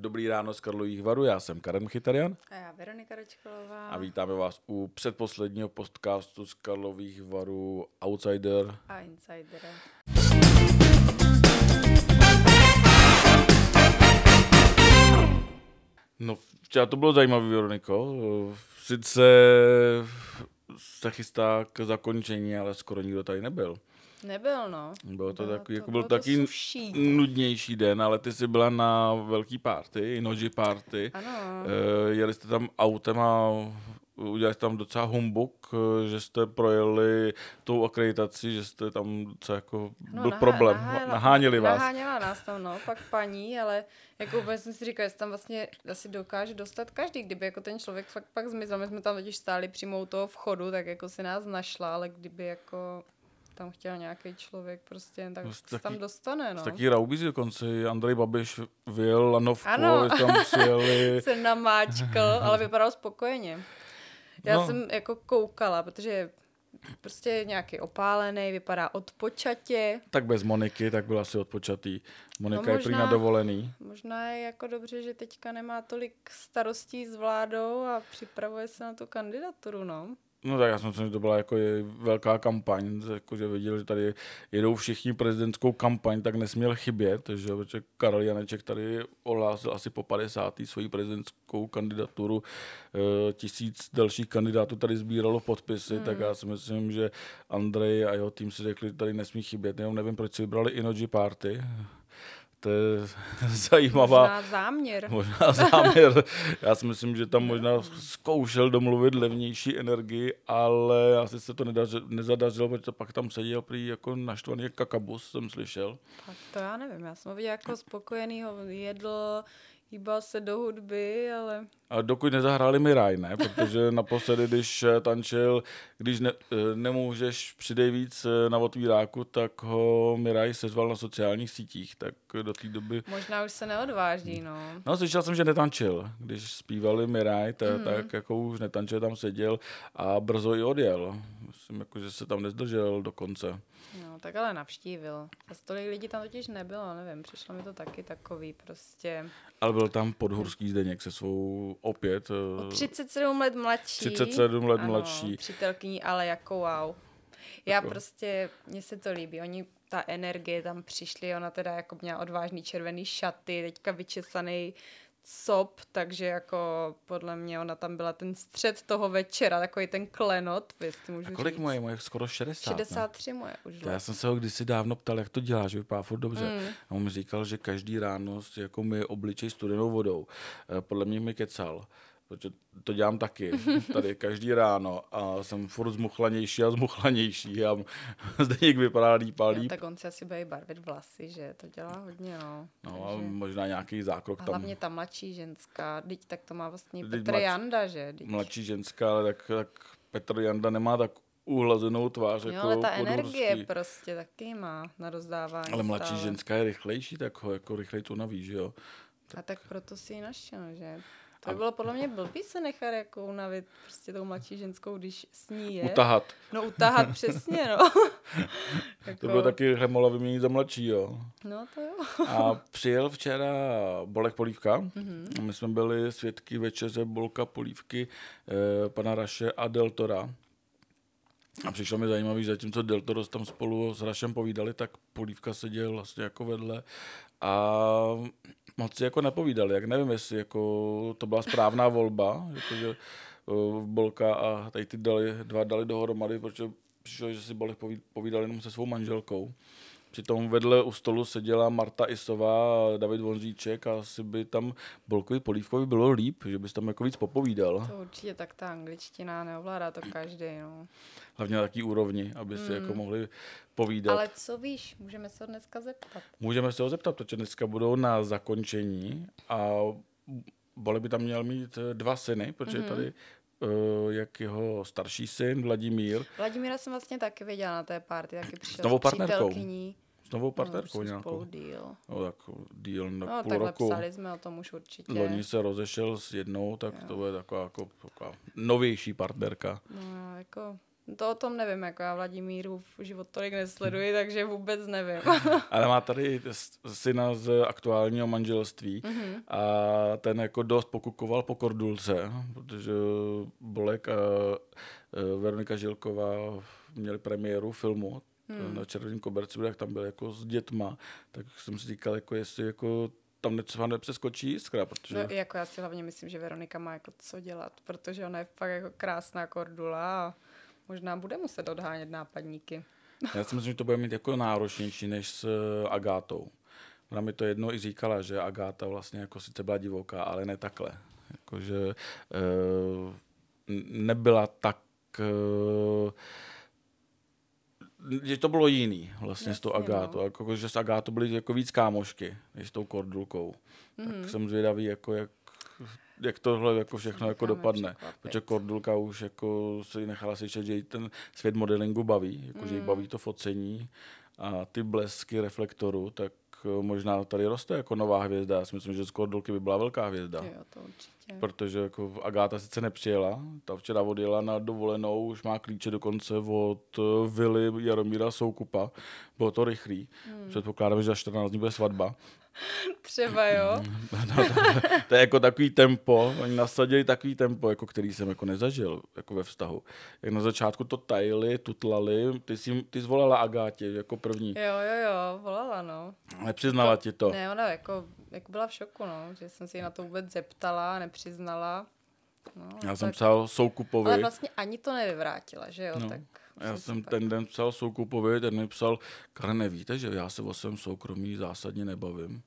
Dobrý ráno z Karlových varů, já jsem Karen Chytarian A já Veronika Ročkolová. a vítáme vás u předposledního podcastu z Karlových varů Outsider. A Insider. No včera to bylo zajímavé, Veroniko. Sice se chystá k zakončení, ale skoro nikdo tady nebyl. Nebyl, no. Bylo to Bylo takový, to- jako byl to taky suší. nudnější den, ale ty jsi byla na velký party, noži party. Ano. Eh, jeli jste tam autem a udělali jste tam docela humbuk, eh, že jste projeli tou akreditací, že jste tam docela jako No, byl nahá- problém, nahájela- naháněli vás. Naháněla nás tam, no, pak paní, ale jako úplně jsem si říkala, jestli tam vlastně asi dokáže dostat každý, kdyby jako ten člověk fakt pak zmizel, my jsme tam totiž stáli přímo u toho vchodu, tak jako si nás našla, ale kdyby jako tam chtěl nějaký člověk prostě, tak No, se taky- tam dostane, no. taký raubízy dokonce, Andrej Babiš vyjel lanovku, Ano. tam přijeli. se namáčkl, ale vypadal spokojeně. Já No. jsem jako koukala, protože je prostě nějaký opálený, vypadá odpočatě. Tak bez Moniky, tak byl asi odpočatý. Monika No je prý možná- na dovolený. Možná je jako dobře, že teďka nemá tolik starostí s vládou a připravuje se na tu kandidaturu, no. No tak já si myslím, že to byla jako velká kampaň, jako že viděl, že tady jedou všichni prezidentskou kampaň, tak nesměl chybět, že protože Karel Janeček tady ohlásil asi po 50. svoji prezidentskou kandidaturu, Eh, tisíc dalších kandidátů tady sbíralo podpisy, hmm. tak já si myslím, že Andrej a jeho tým si řekli, že tady nesmí chybět, jenom nevím, proč si vybrali Inoji Party, to je zajímavá, Možná záměr. Možná záměr. Já si myslím, že tam možná zkoušel domluvit levnější energii, ale asi se to nedařilo, nezadařilo, protože pak tam seděl prý jako naštvaný jak kakabus, jsem slyšel. Tak to já nevím, já jsem ho viděla jako spokojenýho, jedl, hýbal se do hudby, ale A dokud nezahráli Miraj, ne? Protože naposledy, když eh, tančil, když ne, eh, nemůžeš přidej víc eh, na otvíráku, tak ho Miraj sezval na sociálních sítích, tak do té doby možná už se neodváží, no. No, slyšel jsem, že netančil. Když zpívali Miraj, ta, mm. tak jako už netančil, tam seděl a brzo i odjel. Myslím, jako, že se tam nezdržel do konce. No, tak ale navštívil. A tolik lidí tam totiž nebylo, nevím, přišlo mi to taky takový prostě. Ale byl tam podhurský Zdeněk se svou opět. O eh, 37 let mladší. 37 let ano, mladší. přítelkyní, ale jako wow. Já prostě, mně se to líbí, oni, ta energie tam přišli, ona teda jako měla odvážný červený šaty, teďka vyčesaný sop, takže jako podle mě ona tam byla ten střed toho večera, takový ten klenot, jestli můžu A kolik říct. moje? Moje skoro 60. ne? 63 moje už. To já jsem se ho kdysi dávno ptal, jak to dělá, že vypadá furt dobře. Mm. A on mi říkal, že každý ráno jako my obličej studenou vodou. Eh, Podle mě mi kecal. Protože to dělám taky, tady každý ráno a jsem furt zmuchlanější a zmuchlanější a Zdeněk vypadá líp a Jo, líp. tak on si asi bude barvit vlasy, že to dělá hodně, no. No a Takže- možná nějaký zákrok A tam. hlavně ta mladší ženská, teď tak to má vlastně Petr mladší- Janda, že? Teď. Mladší ženská, ale tak, tak Petr Janda nemá tak uhlazenou tvář Jo, jako ale ta energie prostě taky má na rozdávání Ale mladší stále. ženská je rychlejší, tak ho jako rychleji to naví, že jo? A tak proto si ji našel, že? To by bylo podle mě blbý se nechat jako unavit prostě tou mladší ženskou, když s ní je. Utahat. No utahat přesně, no. jako, To bylo taky Hremola vyměnit za mladší, jo. No to jo. A přijel včera Bolek Polívka. Mhm. Mm-hmm. My jsme byli svědky večeře Bolka Polívky, eh, pana Raše a Deltora. A přišlo mi zajímavé, že zatímco Deltoros tam spolu s Rašem povídali, tak Polívka seděl vlastně jako vedle a moc si jako nepovídali. Jak nevím, jestli jako to byla správná volba, jakože eh, Bolka a tady ty dali, dva dali dohromady, protože přišlo, že si Bolek poví- povídal jenom se svou manželkou. Přitom vedle u stolu seděla Marta Isová a David Vonříček a asi by tam Bolkovi Polívkovi bylo líp, že bys tam jako víc popovídal. To určitě tak ta angličtina neovládá to každý, no. Hlavně na taký úrovni, aby si jako mohli povídat. Ale co víš, můžeme se ho dneska zeptat. Můžeme se ho zeptat, protože dneska budou na zakončení a Bolek by tam měl mít eh, dva syny, protože mm-hmm. tady eh, jak jeho starší syn Vladimír Vladimíra jsem vlastně taky viděla na té party, taky přišel novou s partnerkou. S novou No, partnerkou jsou nějakou. spolu díl. No, tak díl na No, půl takhle roku. psali jsme o tom už určitě. Loni se rozešel s jednou, tak to bude taková jako, taková novější partnerka. No, jako To o tom nevím, jako já Vladimíru v život tolik nesleduji, takže vůbec nevím. Ale má tady syna z aktuálního manželství mm-hmm. a ten jako dost pokukoval po kordulce, protože Bolek a Veronika Žilková měli premiéru filmu hmm. na Červeném koberci, jak tam byl jako s dětma, tak jsem si říkal, jako jestli jako tam něco nepřeskočí jiskra, protože... No, jako já si hlavně myslím, že Veronika má jako co dělat, protože ona je fakt jako krásná kordula a možná bude muset odhánět nápadníky. Já si myslím, že to bude mít jako náročnější než s eh, Agátou. Ona mi to jedno i říkala, že Agáta vlastně jako sice byla divoká, ale ne takhle. Jakože e, nebyla tak e, že to bylo jiný vlastně Jasně, s tou Agátou. No. Jako, že s Agátou byly jako víc kámošky, než s tou Kordulkou. Mm-hmm. Tak mhm. jsem zvědavý, jako jak, jak tohle jako všechno jako dopadne. Protože Kordulka už jako si nechala slyšet, že jí ten svět modelingu baví, jako, mm. že jí mhm. baví to focení a ty blesky reflektoru, tak eh, možná tady roste jako nová hvězda. Já si myslím, že z Kordulky by byla velká hvězda. Jo, to určitě. Protože jako Agáta sice nepřijela, ta včera odjela na dovolenou, už má klíče dokonce od eh, vily Jaromíra Soukupa. Bylo to rychlý. Hmm. Předpokládám, že za 14 dní bude svatba. Třeba jo. No, no, to, to, je jako takový tempo, oni nasadili takový tempo, jako který jsem jako nezažil jako ve vztahu. Jak na začátku to tajili, tutlali, ty jsi, ty zvolala Agátě jako první. Jo, jo, jo, volala, no. Nepřiznala jako, ti to. Ne, ona jako, jako byla v šoku, no, že jsem si ji na to vůbec zeptala, nepřiznala. No, Já tak... jsem psal Soukupovi. Ale vlastně ani to nevyvrátila, že jo, no. tak... Já jsem ten den psal Soukupovi, ten mi psal, Karne, víte, že já se o svém soukromí zásadně nebavím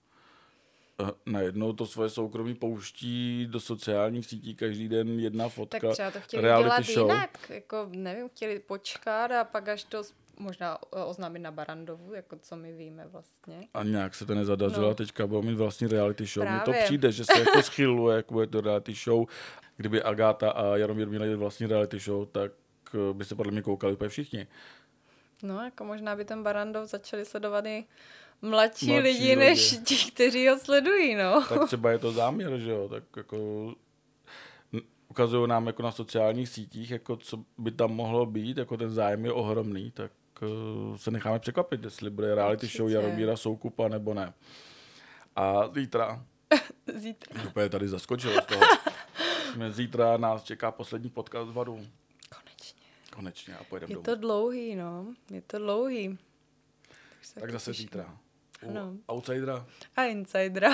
najednou to svoje soukromí pouští do sociálních sítí každý den jedna fotka. Tak třeba to chtěli dělat show. jinak, jako nevím, chtěli počkat a pak až to možná oznámit na Barandovu, jako co my víme vlastně. A nějak se to nezadařilo, no. teďka budou mít vlastní reality show. Mně to přijde, že se jako schyluje, jak bude to reality show. Kdyby Agáta a Jaromír měli vlastní reality show, tak eh, by se podle mě koukali úplně všichni. No, jako možná by ten Barandov začali sledovat i mladší, mladší lidi, lidi, než ti, kteří ho sledují, no. Tak třeba je to záměr, že jo, tak jako ukazují nám jako na sociálních sítích, jako co by tam mohlo být, jako ten zájem je ohromný, tak se necháme překvapit, jestli bude reality Určitě. show Jaromíra Soukupa nebo ne. A zítra. zítra. Úplně tady zaskočilo z toho. zítra nás čeká poslední podcast z Vadu. Konečně. Konečně a pojedeme Je domů. to dlouhý, no. Je to dlouhý. Tak, tak zase zítra. U ano. outsidera. A insidera.